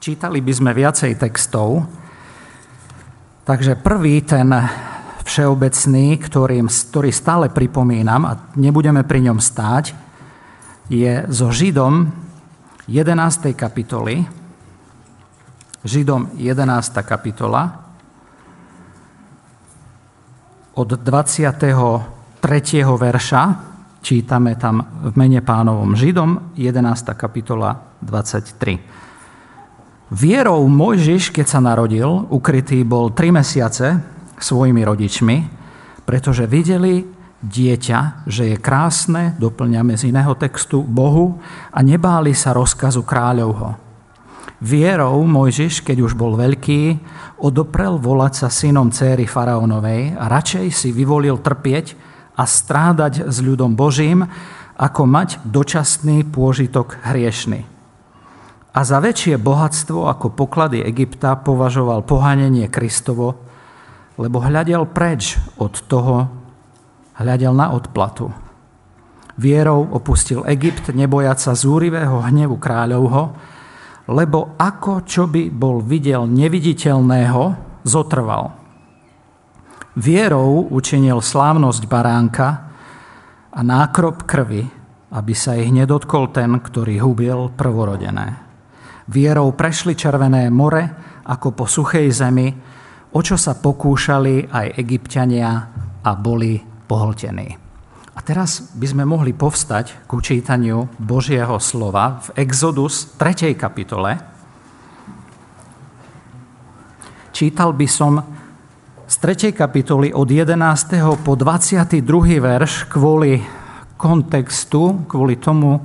Čítali by sme viacej textov, takže prvý, ten všeobecný, ktorý, ktorý stále pripomínam a nebudeme pri ňom stáť, je so Židom 11. kapitoly. Židom 11. kapitola od 23. verša čítame tam v mene pánovom Židom 11. kapitola 23. Vierou Mojžiš, keď sa narodil, ukrytý bol tri mesiace svojimi rodičmi, pretože videli dieťa, že je krásne, doplňame z iného textu, Bohu a nebáli sa rozkazu kráľovho. Vierou Mojžiš, keď už bol veľký, odoprel volať sa synom céry faraónovej a radšej si vyvolil trpieť a strádať s ľudom Božím, ako mať dočasný pôžitok hriešný a za väčšie bohatstvo ako poklady Egypta považoval pohanenie Kristovo, lebo hľadel preč od toho, hľadel na odplatu. Vierou opustil Egypt, nebojať sa zúrivého hnevu kráľovho, lebo ako čo by bol videl neviditeľného, zotrval. Vierou učinil slávnosť baránka a nákrop krvi, aby sa ich nedotkol ten, ktorý hubil prvorodené. Vierou prešli Červené more ako po suchej zemi, o čo sa pokúšali aj egyptiania a boli pohltení. A teraz by sme mohli povstať k učítaniu Božieho slova v Exodus 3. kapitole. Čítal by som z 3. kapitoly od 11. po 22. verš kvôli kontextu, kvôli tomu,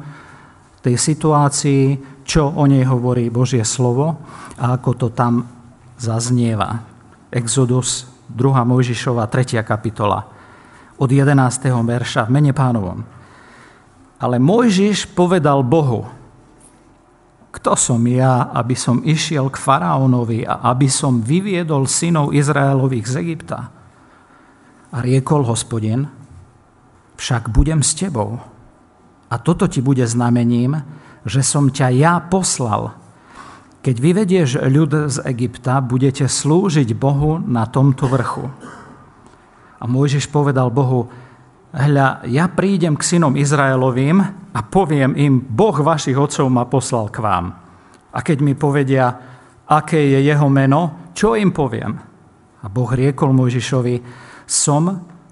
tej situácii, čo o nej hovorí Božie slovo a ako to tam zaznieva. Exodus 2. Mojžišova 3. kapitola od 11. verša v mene pánovom. Ale Mojžiš povedal Bohu, kto som ja, aby som išiel k faraónovi a aby som vyviedol synov Izraelových z Egypta? A riekol hospodin, však budem s tebou. A toto ti bude znamením, že som ťa ja poslal. Keď vyvedieš ľud z Egypta, budete slúžiť Bohu na tomto vrchu. A Mojžiš povedal Bohu, hľa, ja prídem k synom Izraelovým a poviem im, Boh vašich otcov ma poslal k vám. A keď mi povedia, aké je jeho meno, čo im poviem? A Boh riekol Mojžišovi, som,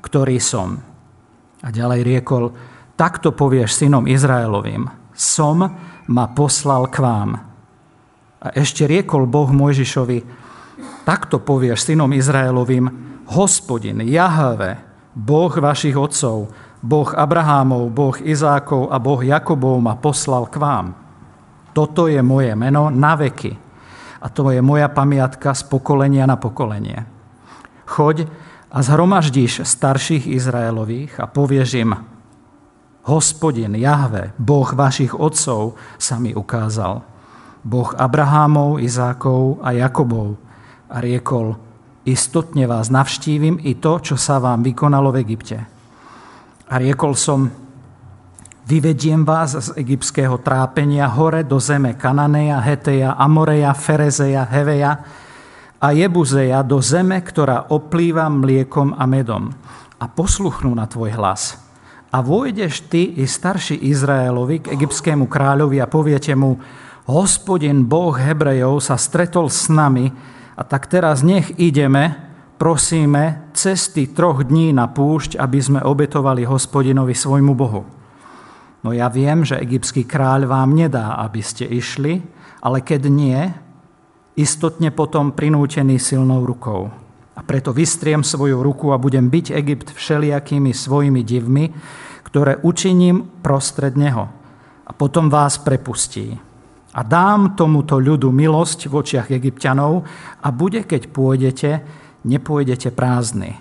ktorý som. A ďalej riekol, takto povieš synom Izraelovým, som ma poslal k vám. A ešte riekol Boh Mojžišovi, takto povieš synom Izraelovým, hospodin, Jahve, Boh vašich otcov, Boh Abrahámov, Boh Izákov a Boh Jakobov ma poslal k vám. Toto je moje meno na veky. A to je moja pamiatka z pokolenia na pokolenie. Choď a zhromaždíš starších Izraelových a povieš im, Hospodin, Jahve, Boh vašich otcov sa mi ukázal. Boh Abrahámov, Izákov a Jakobov. A riekol, istotne vás navštívim i to, čo sa vám vykonalo v Egypte. A riekol som, vyvediem vás z egyptského trápenia hore do zeme Kananeja, Heteja, Amoreja, Ferezeja, Heveja a Jebuzeja do zeme, ktorá oplýva mliekom a medom. A posluchnú na tvoj hlas – a vojdeš ty i starší Izraelovi k egyptskému kráľovi a poviete mu, hospodin Boh Hebrejov sa stretol s nami a tak teraz nech ideme, prosíme, cesty troch dní na púšť, aby sme obetovali hospodinovi svojmu Bohu. No ja viem, že egyptský kráľ vám nedá, aby ste išli, ale keď nie, istotne potom prinútený silnou rukou. A preto vystriem svoju ruku a budem byť Egypt všelijakými svojimi divmi, ktoré učiním prostred neho. A potom vás prepustí. A dám tomuto ľudu milosť v očiach egyptianov a bude, keď pôjdete, nepôjdete prázdny.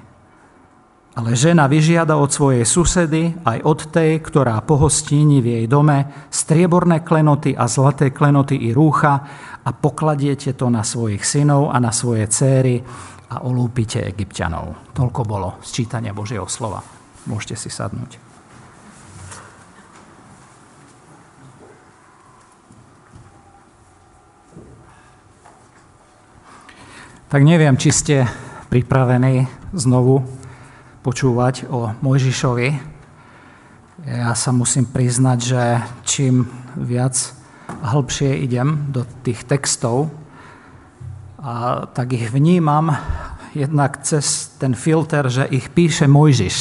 Ale žena vyžiada od svojej susedy, aj od tej, ktorá pohostíni v jej dome, strieborné klenoty a zlaté klenoty i rúcha a pokladiete to na svojich synov a na svoje céry a olúpite egyptianov. Toľko bolo z čítania Božieho slova. Môžete si sadnúť. Tak neviem, či ste pripravení znovu počúvať o Mojžišovi. Ja sa musím priznať, že čím viac hĺbšie idem do tých textov, a tak ich vnímam jednak cez ten filter, že ich píše Mojžiš.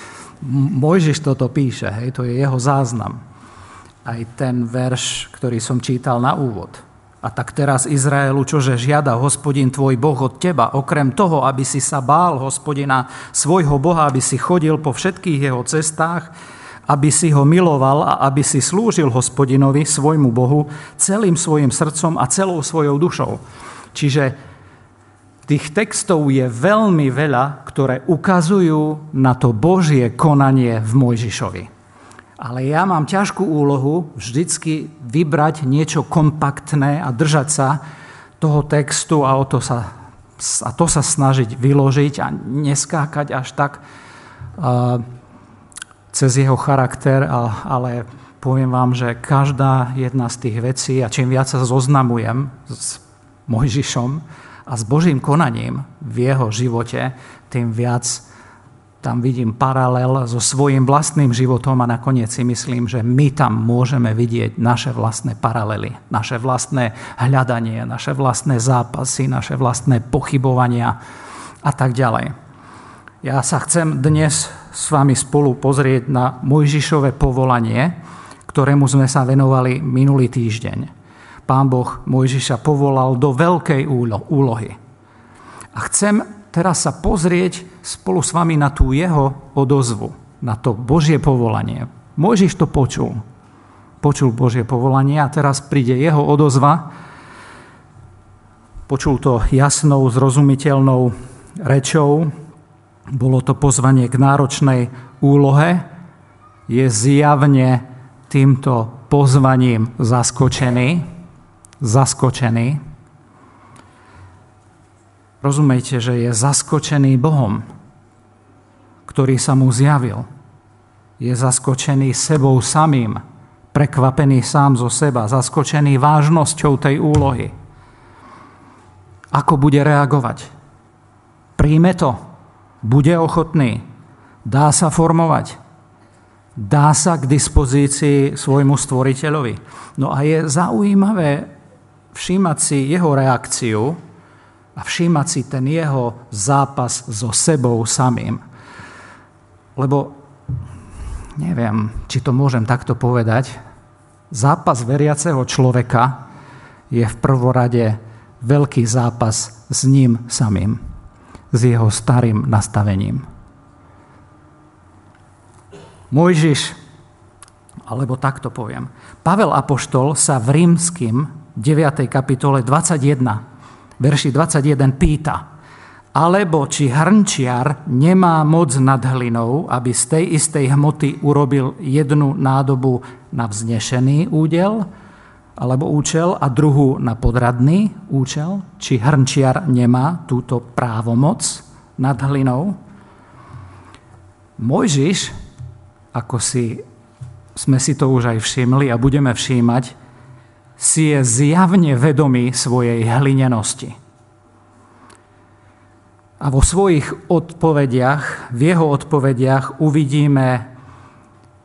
Mojžiš toto píše, hej, to je jeho záznam. Aj ten verš, ktorý som čítal na úvod. A tak teraz Izraelu, čože žiada hospodin tvoj Boh od teba, okrem toho, aby si sa bál hospodina svojho Boha, aby si chodil po všetkých jeho cestách, aby si ho miloval a aby si slúžil hospodinovi, svojmu Bohu, celým svojim srdcom a celou svojou dušou. Čiže tých textov je veľmi veľa, ktoré ukazujú na to Božie konanie v Mojžišovi. Ale ja mám ťažkú úlohu vždycky vybrať niečo kompaktné a držať sa toho textu a, o to, sa, a to sa snažiť vyložiť a neskákať až tak uh, cez jeho charakter, ale poviem vám, že každá jedna z tých vecí, a čím viac sa zoznamujem s Mojžišom a s Božím konaním v jeho živote, tým viac tam vidím paralel so svojím vlastným životom a nakoniec si myslím, že my tam môžeme vidieť naše vlastné paralely, naše vlastné hľadanie, naše vlastné zápasy, naše vlastné pochybovania a tak ďalej. Ja sa chcem dnes s vami spolu pozrieť na Mojžišové povolanie, ktorému sme sa venovali minulý týždeň. Pán Boh Mojžiša povolal do veľkej úlohy. A chcem teraz sa pozrieť spolu s vami na tú jeho odozvu, na to Božie povolanie. Mojžiš to počul. Počul Božie povolanie a teraz príde jeho odozva. Počul to jasnou, zrozumiteľnou rečou. Bolo to pozvanie k náročnej úlohe. Je zjavne týmto pozvaním zaskočený. Zaskočený Rozumejte, že je zaskočený Bohom, ktorý sa mu zjavil. Je zaskočený sebou samým, prekvapený sám zo seba, zaskočený vážnosťou tej úlohy. Ako bude reagovať? Príjme to? Bude ochotný? Dá sa formovať? Dá sa k dispozícii svojmu stvoriteľovi? No a je zaujímavé všímať si jeho reakciu, a všímať si ten jeho zápas so sebou samým. Lebo neviem, či to môžem takto povedať, zápas veriaceho človeka je v prvorade veľký zápas s ním samým, s jeho starým nastavením. Mojžiš, alebo takto poviem, Pavel Apoštol sa v rímským 9. kapitole 21 verši 21 pýta, alebo či hrnčiar nemá moc nad hlinou, aby z tej istej hmoty urobil jednu nádobu na vznešený údel, alebo účel a druhú na podradný účel, či hrnčiar nemá túto právomoc nad hlinou. Mojžiš, ako si sme si to už aj všimli a budeme všímať, si je zjavne vedomý svojej hlinenosti. A vo svojich odpovediach, v jeho odpovediach uvidíme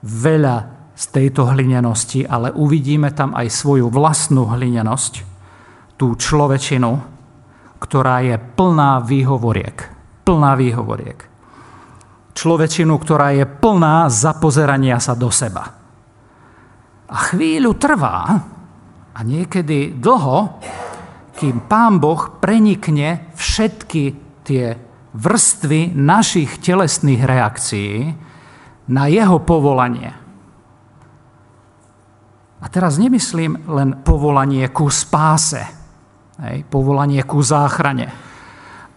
veľa z tejto hlinenosti, ale uvidíme tam aj svoju vlastnú hlinenosť, tú človečinu, ktorá je plná výhovoriek. Plná výhovoriek. Človečinu, ktorá je plná zapozerania sa do seba. A chvíľu trvá, a niekedy dlho, kým Pán Boh prenikne všetky tie vrstvy našich telesných reakcií na jeho povolanie. A teraz nemyslím len povolanie ku spáse, hej, povolanie ku záchrane,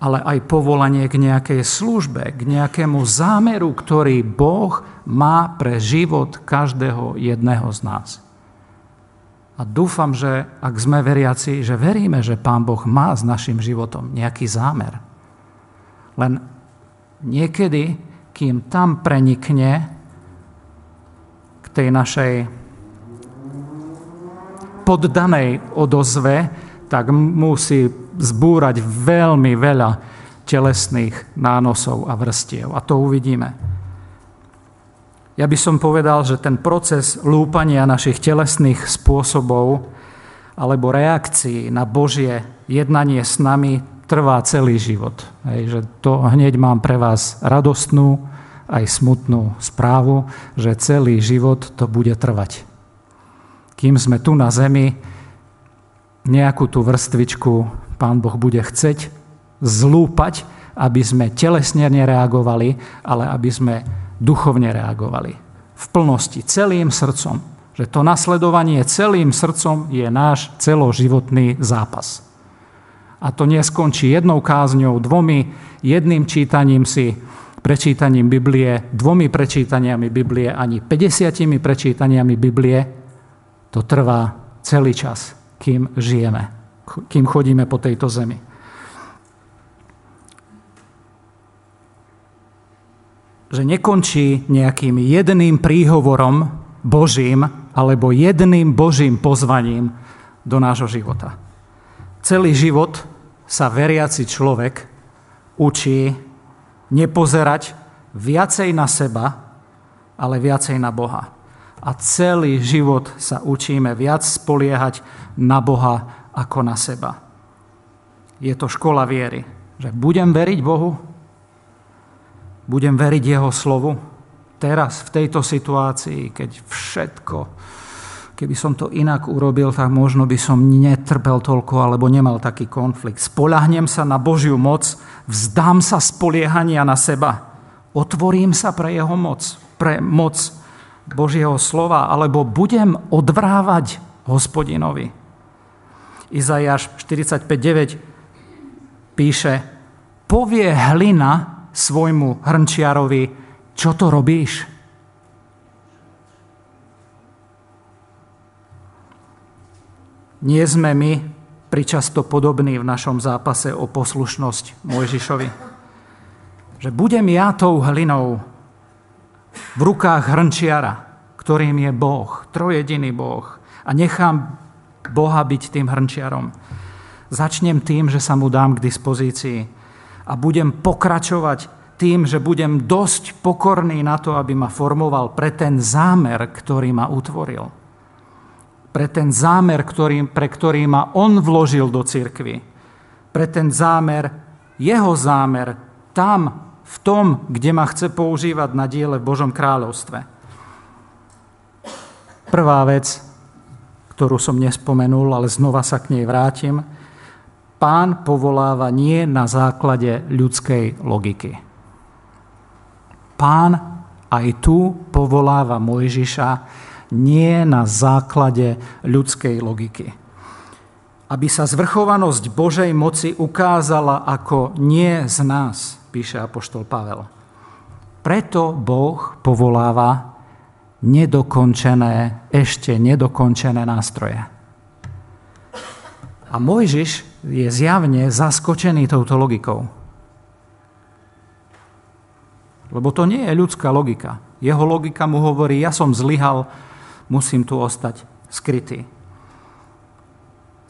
ale aj povolanie k nejakej službe, k nejakému zámeru, ktorý Boh má pre život každého jedného z nás. A dúfam, že ak sme veriaci, že veríme, že Pán Boh má s našim životom nejaký zámer. Len niekedy, kým tam prenikne k tej našej poddanej odozve, tak musí zbúrať veľmi veľa telesných nánosov a vrstiev. A to uvidíme. Ja by som povedal, že ten proces lúpania našich telesných spôsobov alebo reakcií na Božie jednanie s nami trvá celý život. Hej, že to hneď mám pre vás radostnú aj smutnú správu, že celý život to bude trvať. Kým sme tu na zemi, nejakú tú vrstvičku Pán Boh bude chceť zlúpať, aby sme telesne nereagovali, ale aby sme duchovne reagovali. V plnosti, celým srdcom. Že to nasledovanie celým srdcom je náš celoživotný zápas. A to neskončí jednou kázňou, dvomi, jedným čítaním si, prečítaním Biblie, dvomi prečítaniami Biblie, ani 50 prečítaniami Biblie. To trvá celý čas, kým žijeme, kým chodíme po tejto zemi. Že nekončí nejakým jedným príhovorom Božím alebo jedným Božím pozvaním do nášho života. Celý život sa veriaci človek učí nepozerať viacej na seba, ale viacej na Boha. A celý život sa učíme viac spoliehať na Boha ako na seba. Je to škola viery, že budem veriť Bohu, budem veriť jeho slovu teraz, v tejto situácii, keď všetko, keby som to inak urobil, tak možno by som netrpel toľko alebo nemal taký konflikt. Spolahnem sa na Božiu moc, vzdám sa spoliehania na seba, otvorím sa pre jeho moc, pre moc Božieho slova, alebo budem odvrávať hospodinovi. Izajáš 45.9 píše, povie hlina svojmu hrnčiarovi, čo to robíš? Nie sme my pričasto podobní v našom zápase o poslušnosť Mojžišovi. Že budem ja tou hlinou v rukách hrnčiara, ktorým je Boh, trojediný Boh a nechám Boha byť tým hrnčiarom. Začnem tým, že sa mu dám k dispozícii a budem pokračovať tým, že budem dosť pokorný na to, aby ma formoval pre ten zámer, ktorý ma utvoril. Pre ten zámer, ktorý, pre ktorý ma on vložil do cirkvy. Pre ten zámer, jeho zámer, tam, v tom, kde ma chce používať na diele v Božom kráľovstve. Prvá vec, ktorú som nespomenul, ale znova sa k nej vrátim, pán povoláva nie na základe ľudskej logiky. Pán aj tu povoláva Mojžiša nie na základe ľudskej logiky. Aby sa zvrchovanosť Božej moci ukázala ako nie z nás, píše apoštol Pavel. Preto Boh povoláva nedokončené, ešte nedokončené nástroje. A Mojžiš je zjavne zaskočený touto logikou. Lebo to nie je ľudská logika. Jeho logika mu hovorí, ja som zlyhal, musím tu ostať skrytý.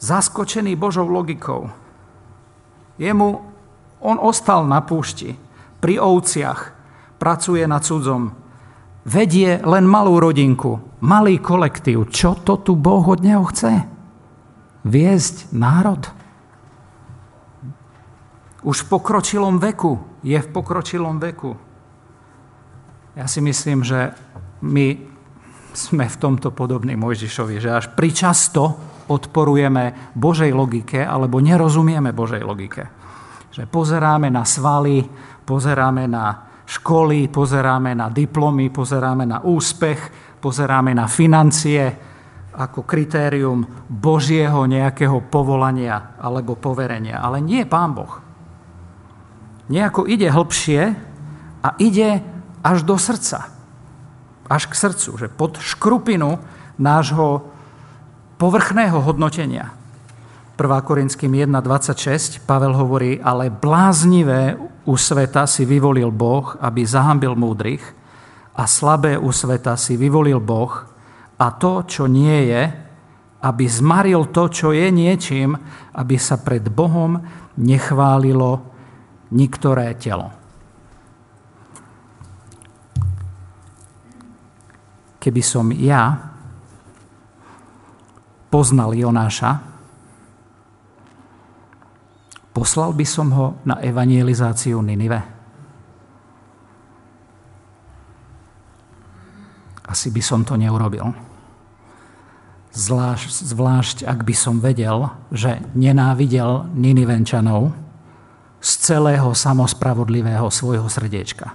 Zaskočený Božou logikou. Jemu, on ostal na púšti, pri ovciach, pracuje na cudzom, vedie len malú rodinku, malý kolektív. Čo to tu Boh od neho chce? Viesť národ? Už v pokročilom veku. Je v pokročilom veku. Ja si myslím, že my sme v tomto podobní Mojžišovi, že až pričasto odporujeme Božej logike alebo nerozumieme Božej logike. Že pozeráme na svaly, pozeráme na školy, pozeráme na diplomy, pozeráme na úspech, pozeráme na financie ako kritérium Božieho nejakého povolania alebo poverenia. Ale nie Pán Boh nejako ide hlbšie a ide až do srdca. Až k srdcu, že pod škrupinu nášho povrchného hodnotenia. 1. Korinským 1.26 Pavel hovorí, ale bláznivé u sveta si vyvolil Boh, aby zahambil múdrych a slabé u sveta si vyvolil Boh a to, čo nie je, aby zmaril to, čo je niečím, aby sa pred Bohom nechválilo niktoré telo. Keby som ja poznal Jonáša, poslal by som ho na evangelizáciu Ninive? Asi by som to neurobil. Zvlášť, zvlášť ak by som vedel, že nenávidel Ninivenčanov z celého samospravodlivého svojho srdiečka.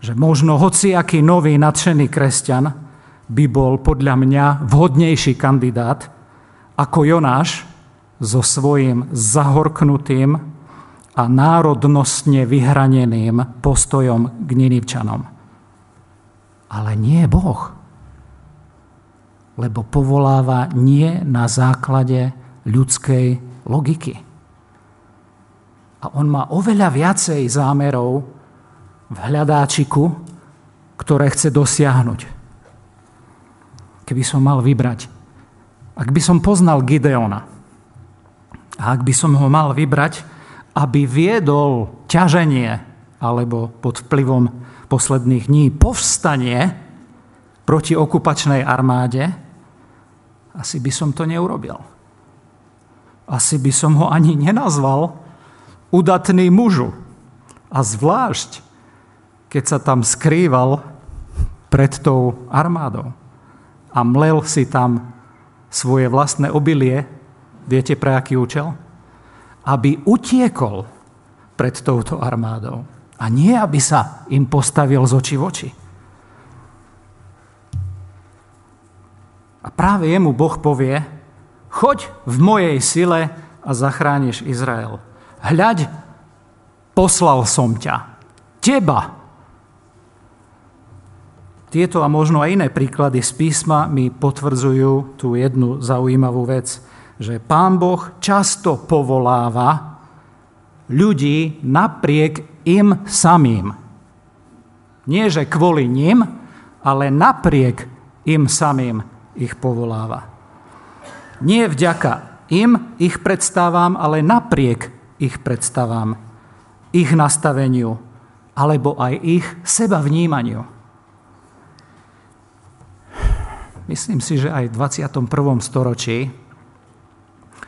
Že možno hociaký nový nadšený kresťan by bol podľa mňa vhodnejší kandidát ako Jonáš so svojím zahorknutým a národnostne vyhraneným postojom k Ninivčanom. Ale nie Boh lebo povoláva nie na základe ľudskej logiky. A on má oveľa viacej zámerov v hľadáčiku, ktoré chce dosiahnuť. Keby som mal vybrať. Ak by som poznal Gideona a ak by som ho mal vybrať, aby viedol ťaženie alebo pod vplyvom posledných dní povstanie proti okupačnej armáde, asi by som to neurobil. Asi by som ho ani nenazval udatný mužu. A zvlášť, keď sa tam skrýval pred tou armádou a mlel si tam svoje vlastné obilie, viete pre aký účel? Aby utiekol pred touto armádou. A nie, aby sa im postavil z oči v oči. A práve jemu Boh povie, choď v mojej sile a zachrániš Izrael. Hľaď, poslal som ťa. Teba. Tieto a možno aj iné príklady z písma mi potvrdzujú tú jednu zaujímavú vec, že Pán Boh často povoláva ľudí napriek im samým. Nie, že kvôli ním, ale napriek im samým ich povoláva. Nie vďaka im ich predstavám, ale napriek ich predstavám, ich nastaveniu, alebo aj ich seba vnímaniu. Myslím si, že aj v 21. storočí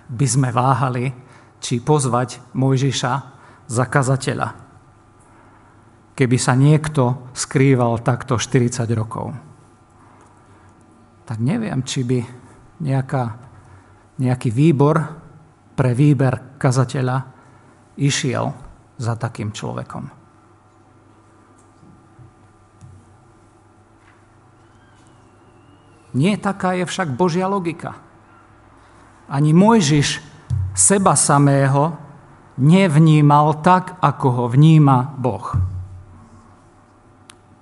by sme váhali, či pozvať Mojžiša za kazateľa, keby sa niekto skrýval takto 40 rokov tak neviem, či by nejaká, nejaký výbor pre výber kazateľa išiel za takým človekom. Nie taká je však Božia logika. Ani Mojžiš seba samého nevnímal tak, ako ho vníma Boh.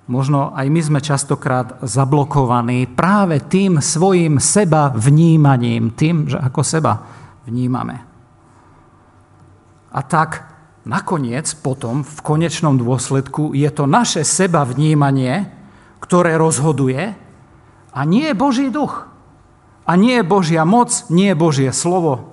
Možno aj my sme častokrát zablokovaní práve tým svojim seba vnímaním, tým, že ako seba vnímame. A tak nakoniec potom, v konečnom dôsledku, je to naše seba vnímanie, ktoré rozhoduje a nie je Boží duch. A nie je Božia moc, nie Božie slovo,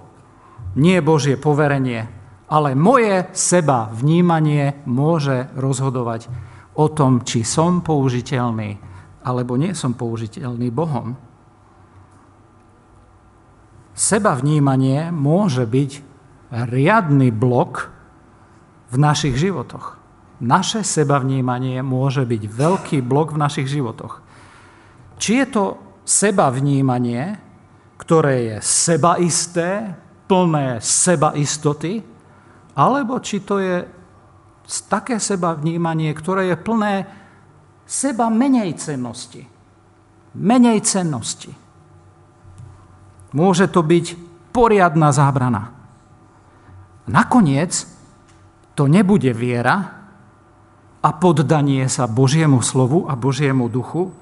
nie Božie poverenie, ale moje seba vnímanie môže rozhodovať o tom, či som použiteľný alebo nie som použiteľný Bohom. Seba vnímanie môže byť riadny blok v našich životoch. Naše seba vnímanie môže byť veľký blok v našich životoch. Či je to seba vnímanie, ktoré je sebaisté, plné sebaistoty, alebo či to je také seba vnímanie, ktoré je plné seba menej cennosti. Menej cennosti. Môže to byť poriadna zábrana. Nakoniec to nebude viera a poddanie sa Božiemu slovu a Božiemu duchu,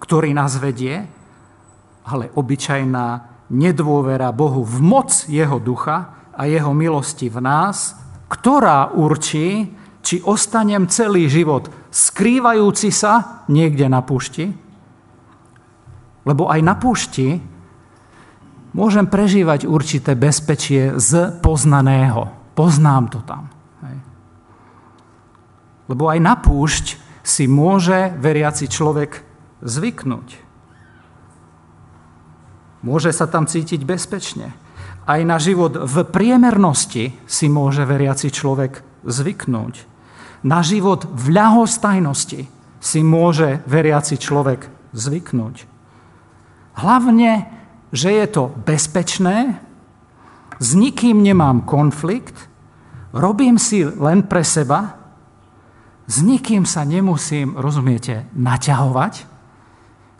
ktorý nás vedie, ale obyčajná nedôvera Bohu v moc Jeho ducha a Jeho milosti v nás, ktorá určí, či ostanem celý život skrývajúci sa niekde na pušti, Lebo aj na púšti môžem prežívať určité bezpečie z poznaného. Poznám to tam. Lebo aj na púšť si môže veriaci človek zvyknúť. Môže sa tam cítiť bezpečne. Aj na život v priemernosti si môže veriaci človek zvyknúť. Na život v ľahostajnosti si môže veriaci človek zvyknúť. Hlavne, že je to bezpečné, s nikým nemám konflikt, robím si len pre seba, s nikým sa nemusím, rozumiete, naťahovať,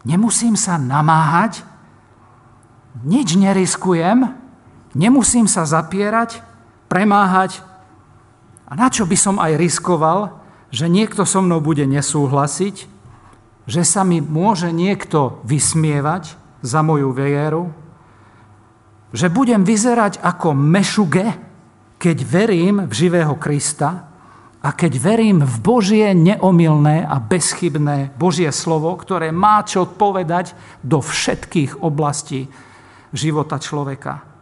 nemusím sa namáhať, nič neriskujem, nemusím sa zapierať, premáhať. A na čo by som aj riskoval, že niekto so mnou bude nesúhlasiť, že sa mi môže niekto vysmievať za moju vieru, že budem vyzerať ako mešuge, keď verím v živého Krista a keď verím v Božie neomilné a bezchybné Božie slovo, ktoré má čo povedať do všetkých oblastí života človeka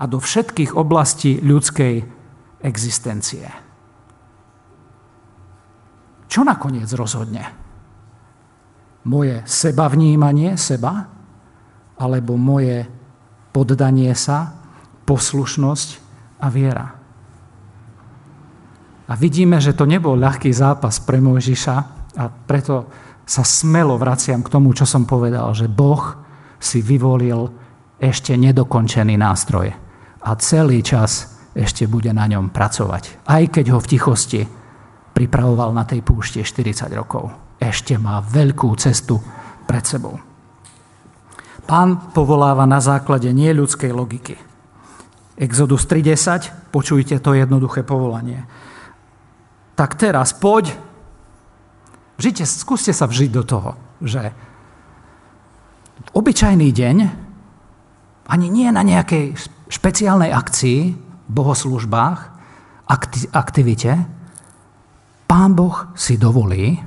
a do všetkých oblastí ľudskej existencie. Čo nakoniec rozhodne? Moje sebavnímanie seba alebo moje poddanie sa, poslušnosť a viera. A vidíme, že to nebol ľahký zápas pre Mojžiša a preto sa smelo vraciam k tomu, čo som povedal, že Boh si vyvolil ešte nedokončený nástroj a celý čas ešte bude na ňom pracovať. Aj keď ho v tichosti pripravoval na tej púšte 40 rokov. Ešte má veľkú cestu pred sebou. Pán povoláva na základe nieľudskej logiky. Exodus 3.10, počujte to jednoduché povolanie. Tak teraz poď, žite, skúste sa vžiť do toho, že obyčajný deň, ani nie na nejakej špeciálnej akcii, bohoslužbách, aktivite, pán Boh si dovolí,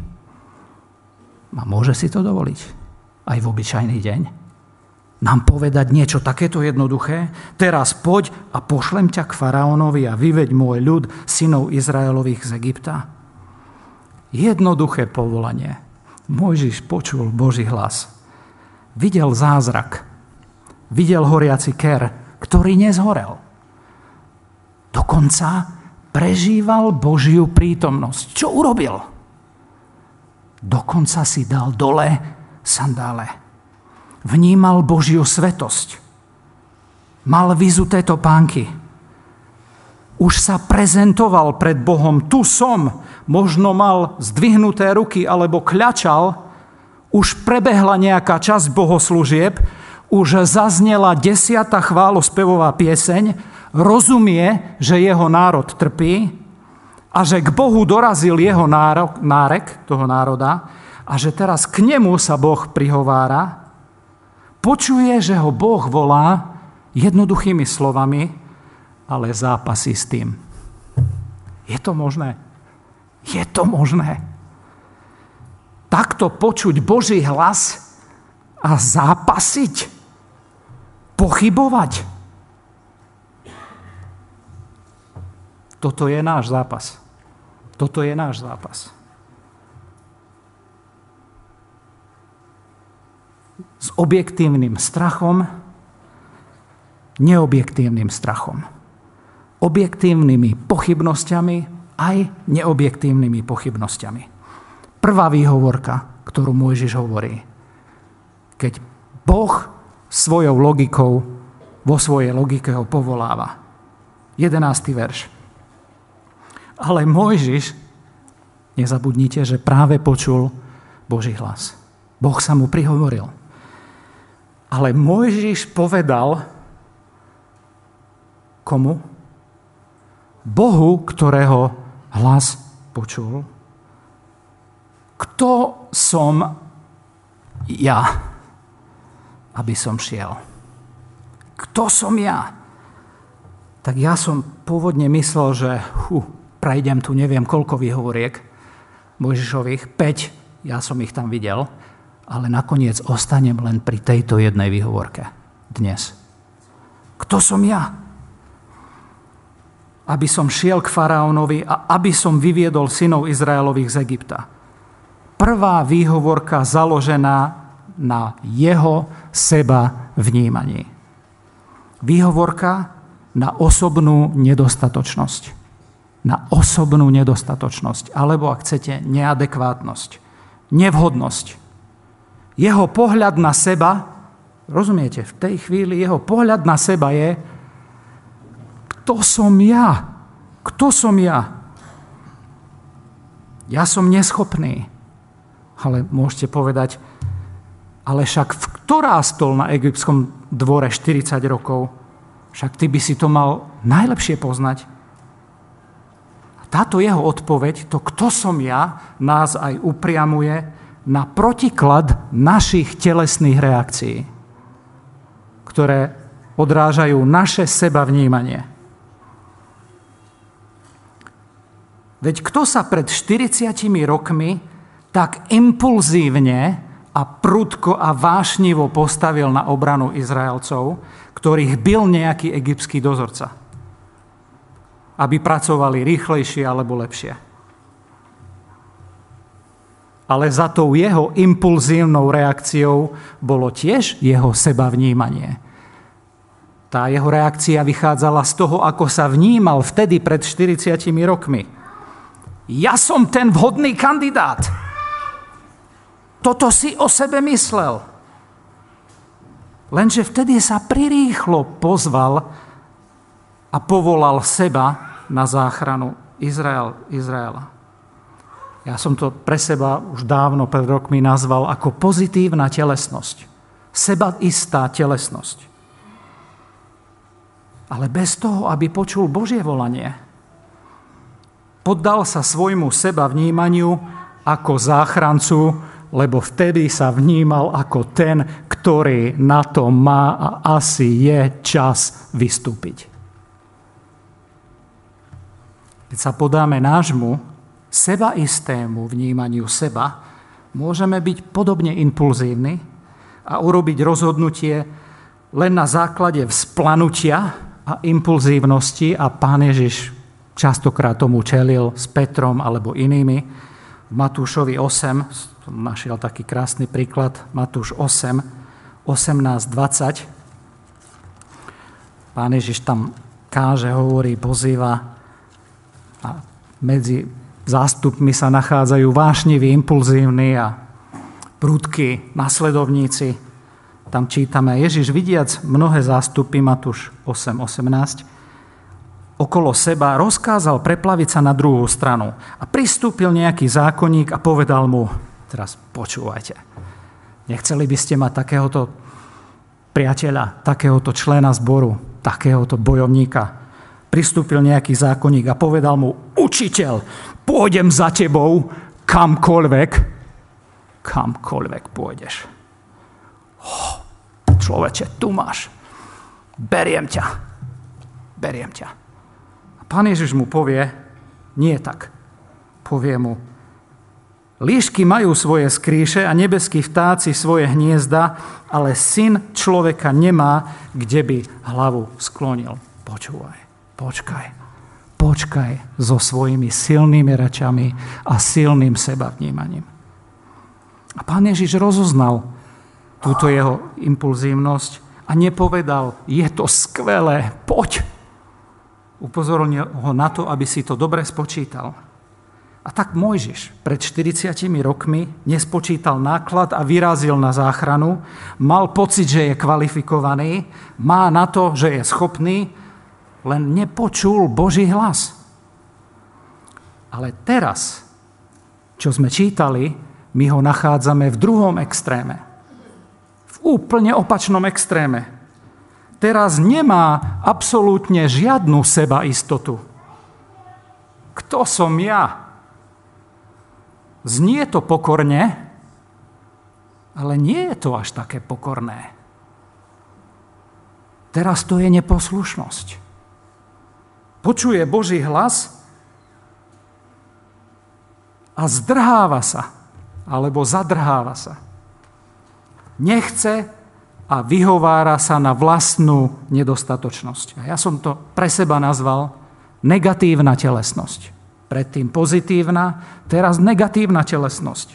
a môže si to dovoliť aj v obyčajný deň, nám povedať niečo takéto jednoduché? Teraz poď a pošlem ťa k faraónovi a vyveď môj ľud, synov Izraelových z Egypta. Jednoduché povolanie. Mojžiš počul Boží hlas videl zázrak. Videl horiaci ker, ktorý nezhorel. Dokonca prežíval Božiu prítomnosť. Čo urobil? Dokonca si dal dole sandále. Vnímal Božiu svetosť. Mal vyzuté topánky. Už sa prezentoval pred Bohom. Tu som. Možno mal zdvihnuté ruky alebo kľačal, už prebehla nejaká časť bohoslúžieb, už zaznela desiata chválospevová pieseň, rozumie, že jeho národ trpí a že k Bohu dorazil jeho nárok, nárek toho národa a že teraz k nemu sa Boh prihovára, počuje, že ho Boh volá jednoduchými slovami, ale zápasí s tým. Je to možné? Je to možné? takto počuť Boží hlas a zápasiť, pochybovať. Toto je náš zápas. Toto je náš zápas. S objektívnym strachom, neobjektívnym strachom. Objektívnymi pochybnosťami aj neobjektívnymi pochybnosťami prvá výhovorka, ktorú Mojžiš hovorí. Keď Boh svojou logikou vo svojej logike ho povoláva. 11. verš. Ale Mojžiš, nezabudnite, že práve počul Boží hlas. Boh sa mu prihovoril. Ale Mojžiš povedal komu? Bohu, ktorého hlas počul kto som ja, aby som šiel? Kto som ja? Tak ja som pôvodne myslel, že hu, prejdem tu neviem koľko výhovoriek Mojžišových, 5, ja som ich tam videl, ale nakoniec ostanem len pri tejto jednej výhovorke dnes. Kto som ja? Aby som šiel k faraónovi a aby som vyviedol synov Izraelových z Egypta. Prvá výhovorka založená na jeho seba vnímaní. Výhovorka na osobnú nedostatočnosť. Na osobnú nedostatočnosť. Alebo, ak chcete, neadekvátnosť. Nevhodnosť. Jeho pohľad na seba, rozumiete, v tej chvíli jeho pohľad na seba je, kto som ja? Kto som ja? Ja som neschopný. Ale môžete povedať, ale však v ktorá stol na egyptskom dvore 40 rokov? Však ty by si to mal najlepšie poznať. A táto jeho odpoveď, to kto som ja, nás aj upriamuje na protiklad našich telesných reakcií, ktoré odrážajú naše seba vnímanie. Veď kto sa pred 40 rokmi tak impulzívne a prudko a vášnivo postavil na obranu Izraelcov, ktorých byl nejaký egyptský dozorca, aby pracovali rýchlejšie alebo lepšie. Ale za tou jeho impulzívnou reakciou bolo tiež jeho seba vnímanie. Tá jeho reakcia vychádzala z toho, ako sa vnímal vtedy pred 40 rokmi ja som ten vhodný kandidát. Toto si o sebe myslel. Lenže vtedy sa prirýchlo pozval a povolal seba na záchranu Izrael, Izraela. Ja som to pre seba už dávno pred rokmi nazval ako pozitívna telesnosť. Seba istá telesnosť. Ale bez toho, aby počul Božie volanie, Poddal sa svojmu seba vnímaniu ako záchrancu, lebo vtedy sa vnímal ako ten, ktorý na to má a asi je čas vystúpiť. Keď sa podáme nášmu sebaistému vnímaniu seba, môžeme byť podobne impulzívni a urobiť rozhodnutie len na základe vzplanutia a impulzívnosti a Pán Ježiš častokrát tomu čelil s Petrom alebo inými. V Matúšovi 8, som našiel taký krásny príklad, Matúš 8, 18, 20. Pán Ježiš tam káže, hovorí, pozýva a medzi zástupmi sa nachádzajú vášniví, impulzívni a prúdky nasledovníci. Tam čítame, Ježiš vidiac mnohé zástupy, Matúš 8, 18, okolo seba, rozkázal preplaviť sa na druhú stranu. A pristúpil nejaký zákonník a povedal mu, teraz počúvajte, nechceli by ste mať takéhoto priateľa, takéhoto člena zboru, takéhoto bojovníka. Pristúpil nejaký zákonník a povedal mu, učiteľ, pôjdem za tebou kamkoľvek, kamkoľvek pôjdeš. Oh, človeče, tu máš. Beriem ťa. Beriem ťa. Pán Ježiš mu povie, nie tak. Povie mu, líšky majú svoje skríše a nebeskí vtáci svoje hniezda, ale syn človeka nemá, kde by hlavu sklonil. Počúvaj, počkaj, počkaj so svojimi silnými rečami a silným seba vnímaním. A pán Ježiš rozoznal túto jeho impulzívnosť a nepovedal, je to skvelé, poď, upozornil ho na to, aby si to dobre spočítal. A tak Mojžiš pred 40 rokmi nespočítal náklad a vyrazil na záchranu, mal pocit, že je kvalifikovaný, má na to, že je schopný, len nepočul Boží hlas. Ale teraz, čo sme čítali, my ho nachádzame v druhom extréme. V úplne opačnom extréme teraz nemá absolútne žiadnu seba istotu. Kto som ja? Znie to pokorne, ale nie je to až také pokorné. Teraz to je neposlušnosť. Počuje Boží hlas a zdrháva sa, alebo zadrháva sa. Nechce a vyhovára sa na vlastnú nedostatočnosť. A ja som to pre seba nazval negatívna telesnosť. Predtým pozitívna, teraz negatívna telesnosť.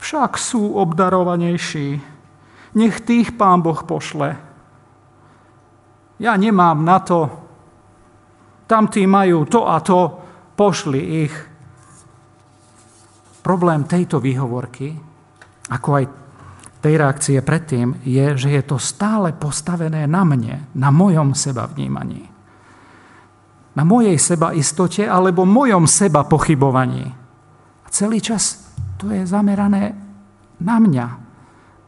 Však sú obdarovanejší. Nech tých pán Boh pošle. Ja nemám na to. Tamtí majú to a to. Pošli ich. Problém tejto výhovorky, ako aj tej reakcie predtým, je, že je to stále postavené na mne, na mojom seba vnímaní. Na mojej seba istote alebo mojom seba pochybovaní. A celý čas to je zamerané na mňa.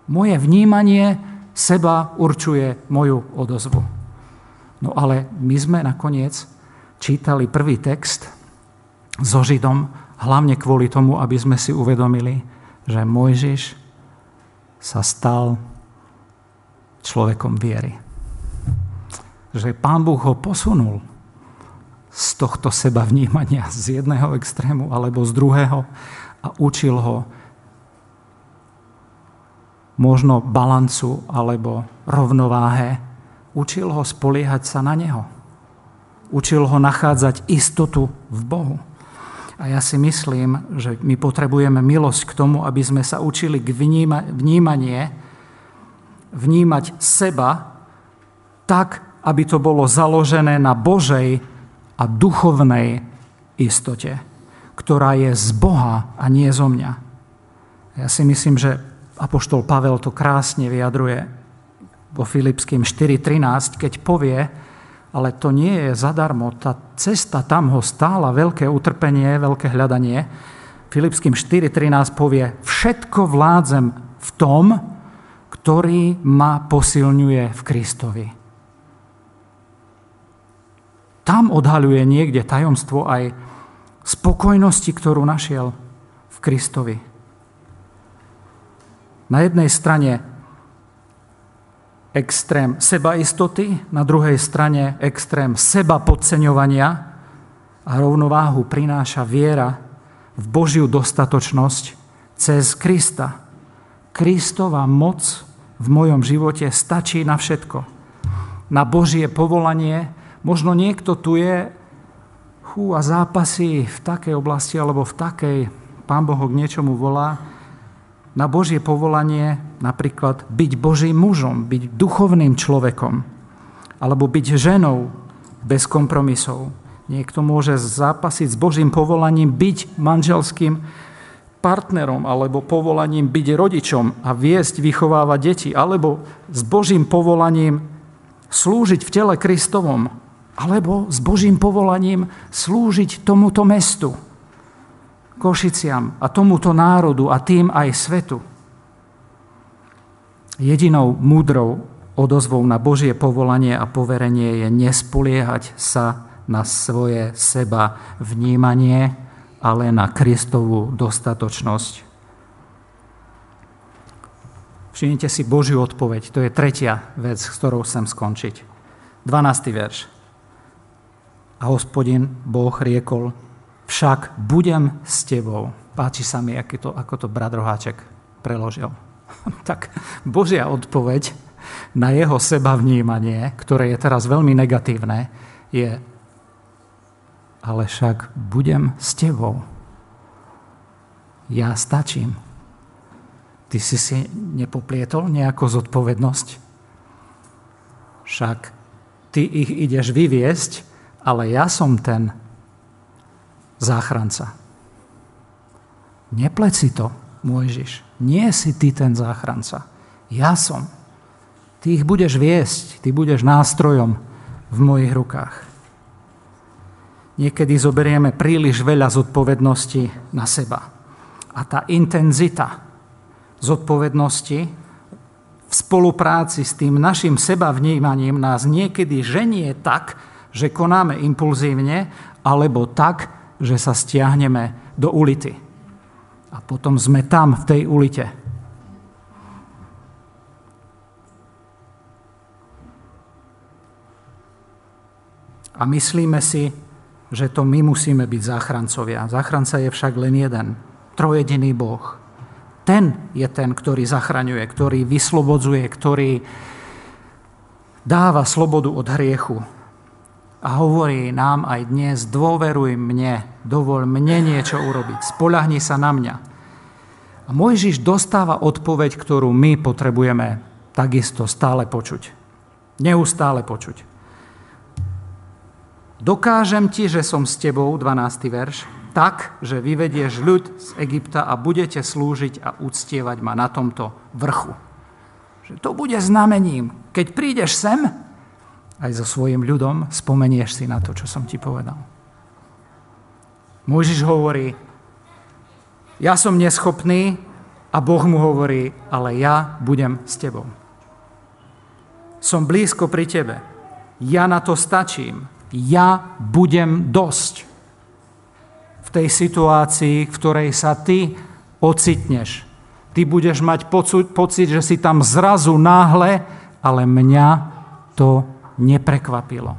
Moje vnímanie seba určuje moju odozvu. No ale my sme nakoniec čítali prvý text so Židom hlavne kvôli tomu, aby sme si uvedomili, že Mojžiš sa stal človekom viery. Že pán Boh ho posunul z tohto seba vnímania z jedného extrému alebo z druhého a učil ho možno balancu alebo rovnováhe. Učil ho spoliehať sa na neho. Učil ho nachádzať istotu v Bohu. A ja si myslím, že my potrebujeme milosť k tomu, aby sme sa učili k vníma- vnímanie, vnímať seba tak, aby to bolo založené na Božej a duchovnej istote, ktorá je z Boha a nie zo mňa. Ja si myslím, že Apoštol Pavel to krásne vyjadruje vo Filipským 4.13, keď povie, ale to nie je zadarmo. Tá cesta tam ho stála veľké utrpenie, veľké hľadanie. Filipským 4.13 povie, všetko vládzem v tom, ktorý ma posilňuje v Kristovi. Tam odhaľuje niekde tajomstvo aj spokojnosti, ktorú našiel v Kristovi. Na jednej strane extrém sebaistoty, na druhej strane extrém seba podceňovania a rovnováhu prináša viera v Božiu dostatočnosť cez Krista. Kristova moc v mojom živote stačí na všetko. Na Božie povolanie. Možno niekto tu je. Hú, a zápasy v takej oblasti alebo v takej, Pán Boh k niečomu volá, na Božie povolanie napríklad byť Božím mužom, byť duchovným človekom, alebo byť ženou bez kompromisov. Niekto môže zápasiť s Božím povolaním byť manželským partnerom alebo povolaním byť rodičom a viesť, vychovávať deti, alebo s Božím povolaním slúžiť v tele Kristovom, alebo s Božím povolaním slúžiť tomuto mestu, Košiciam a tomuto národu a tým aj svetu. Jedinou múdrou odozvou na Božie povolanie a poverenie je nespoliehať sa na svoje seba vnímanie, ale na Kristovú dostatočnosť. Všimnite si Božiu odpoveď. To je tretia vec, s ktorou chcem skončiť. 12. verš. A hospodin Boh riekol, však budem s tebou. Páči sa mi, ako to, ako to brat Roháček preložil. tak Božia odpoveď na jeho seba vnímanie, ktoré je teraz veľmi negatívne, je ale však budem s tebou. Ja stačím. Ty si si nepoplietol nejakú zodpovednosť? Však ty ich ideš vyviesť, ale ja som ten, záchranca. Nepleci to, Mojžiš. Nie si ty ten záchranca. Ja som. Ty ich budeš viesť, ty budeš nástrojom v mojich rukách. Niekedy zoberieme príliš veľa zodpovednosti na seba. A tá intenzita zodpovednosti v spolupráci s tým našim seba vnímaním nás niekedy ženie tak, že konáme impulzívne, alebo tak, že sa stiahneme do ulity. A potom sme tam, v tej ulite. A myslíme si, že to my musíme byť záchrancovia. Záchranca je však len jeden. Trojediný Boh. Ten je ten, ktorý zachraňuje, ktorý vyslobodzuje, ktorý dáva slobodu od hriechu. A hovorí nám aj dnes, dôveruj mne, dovol mne niečo urobiť, spolahni sa na mňa. A Mojžiš dostáva odpoveď, ktorú my potrebujeme takisto stále počuť. Neustále počuť. Dokážem ti, že som s tebou, 12. verš, tak, že vyvedieš ľud z Egypta a budete slúžiť a uctievať ma na tomto vrchu. Že to bude znamením. Keď prídeš sem, aj so svojim ľudom, spomenieš si na to, čo som ti povedal. Môžiš hovorí, ja som neschopný a Boh mu hovorí, ale ja budem s tebou. Som blízko pri tebe. Ja na to stačím ja budem dosť v tej situácii, v ktorej sa ty ocitneš. Ty budeš mať pocit, že si tam zrazu náhle, ale mňa to neprekvapilo.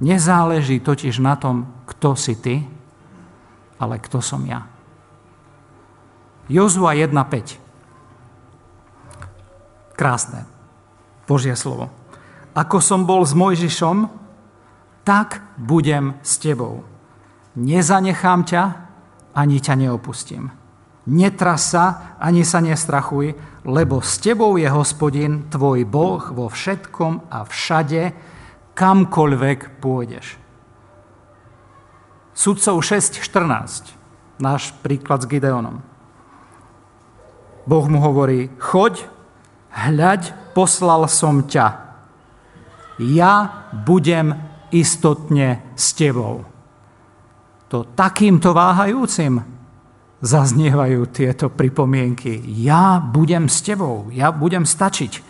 Nezáleží totiž na tom, kto si ty, ale kto som ja. Jozua 1.5. Krásne. Božie slovo. Ako som bol s Mojžišom, tak budem s tebou. Nezanechám ťa, ani ťa neopustím. Netras sa, ani sa nestrachuj, lebo s tebou je hospodin, tvoj Boh, vo všetkom a všade, kamkoľvek pôjdeš. Sudcov 6.14, náš príklad s Gideonom. Boh mu hovorí, choď, hľaď, poslal som ťa. Ja budem istotne s tebou. To takýmto váhajúcim zaznievajú tieto pripomienky. Ja budem s tebou, ja budem stačiť.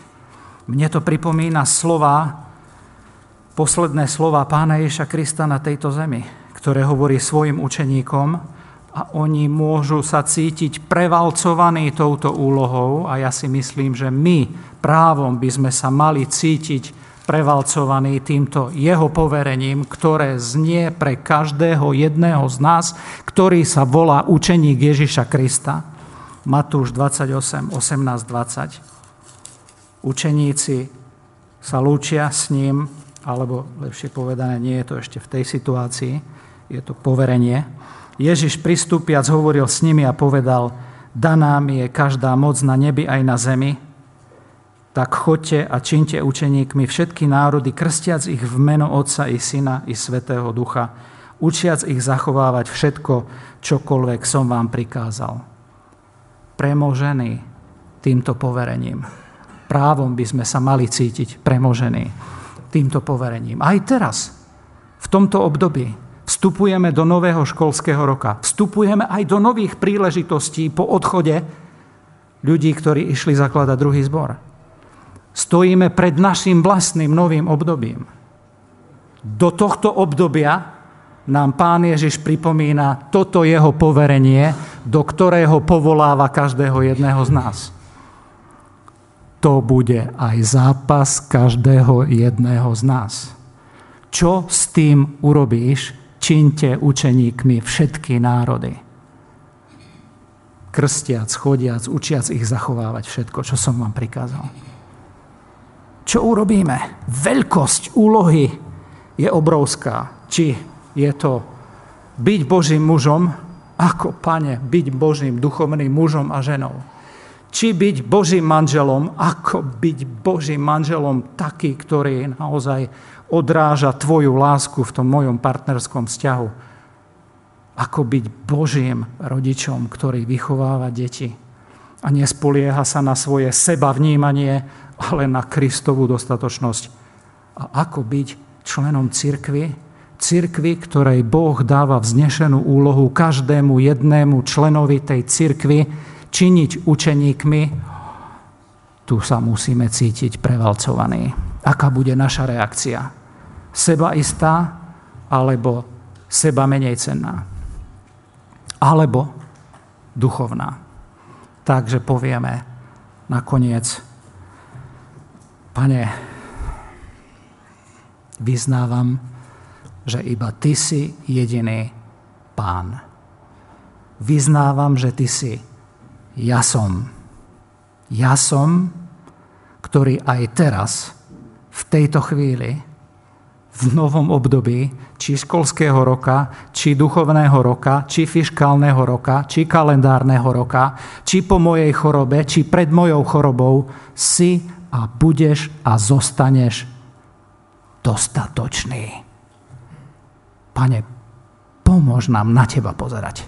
Mne to pripomína slova, posledné slova pána Ježa Krista na tejto zemi, ktoré hovorí svojim učeníkom a oni môžu sa cítiť prevalcovaní touto úlohou a ja si myslím, že my právom by sme sa mali cítiť prevalcovaný týmto jeho poverením, ktoré znie pre každého jedného z nás, ktorý sa volá učeník Ježiša Krista. Matúš 28, 18, 20. Učeníci sa lúčia s ním, alebo lepšie povedané, nie je to ešte v tej situácii, je to poverenie. Ježiš pristúpiac hovoril s nimi a povedal, daná mi je každá moc na nebi aj na zemi, tak chodte a činte učeníkmi všetky národy, krstiac ich v meno Otca i Syna i Svetého Ducha, učiac ich zachovávať všetko, čokoľvek som vám prikázal. Premožený týmto poverením. Právom by sme sa mali cítiť premožený týmto poverením. Aj teraz, v tomto období, vstupujeme do nového školského roka. Vstupujeme aj do nových príležitostí po odchode ľudí, ktorí išli zakladať druhý zbor. Stojíme pred našim vlastným novým obdobím. Do tohto obdobia nám pán Ježiš pripomína toto jeho poverenie, do ktorého povoláva každého jedného z nás. To bude aj zápas každého jedného z nás. Čo s tým urobíš, činte učeníkmi všetky národy. Krstiac, chodiac, učiac ich zachovávať všetko, čo som vám prikázal. Čo urobíme? Veľkosť úlohy je obrovská. Či je to byť Božím mužom, ako pane, byť Božím duchovným mužom a ženou. Či byť Božím manželom, ako byť Božím manželom taký, ktorý naozaj odráža tvoju lásku v tom mojom partnerskom vzťahu. Ako byť Božím rodičom, ktorý vychováva deti a nespolieha sa na svoje seba vnímanie, ale na Kristovú dostatočnosť. A ako byť členom cirkvy? Cirkvy, ktorej Boh dáva vznešenú úlohu každému jednému členovi tej cirkvy činiť učeníkmi, tu sa musíme cítiť prevalcovaní. Aká bude naša reakcia? Seba istá alebo seba menej cenná? Alebo duchovná? Takže povieme nakoniec, Pane, vyznávam, že iba Ty si jediný Pán. Vyznávam, že Ty si ja som. Ja som, ktorý aj teraz, v tejto chvíli, v novom období, či školského roka, či duchovného roka, či fiškálneho roka, či kalendárneho roka, či po mojej chorobe, či pred mojou chorobou, si a budeš a zostaneš dostatočný. Pane, pomôž nám na Teba pozerať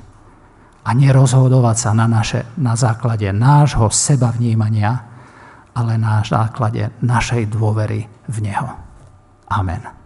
a nerozhodovať sa na, naše, na základe nášho seba vnímania, ale na základe našej dôvery v Neho. Amen.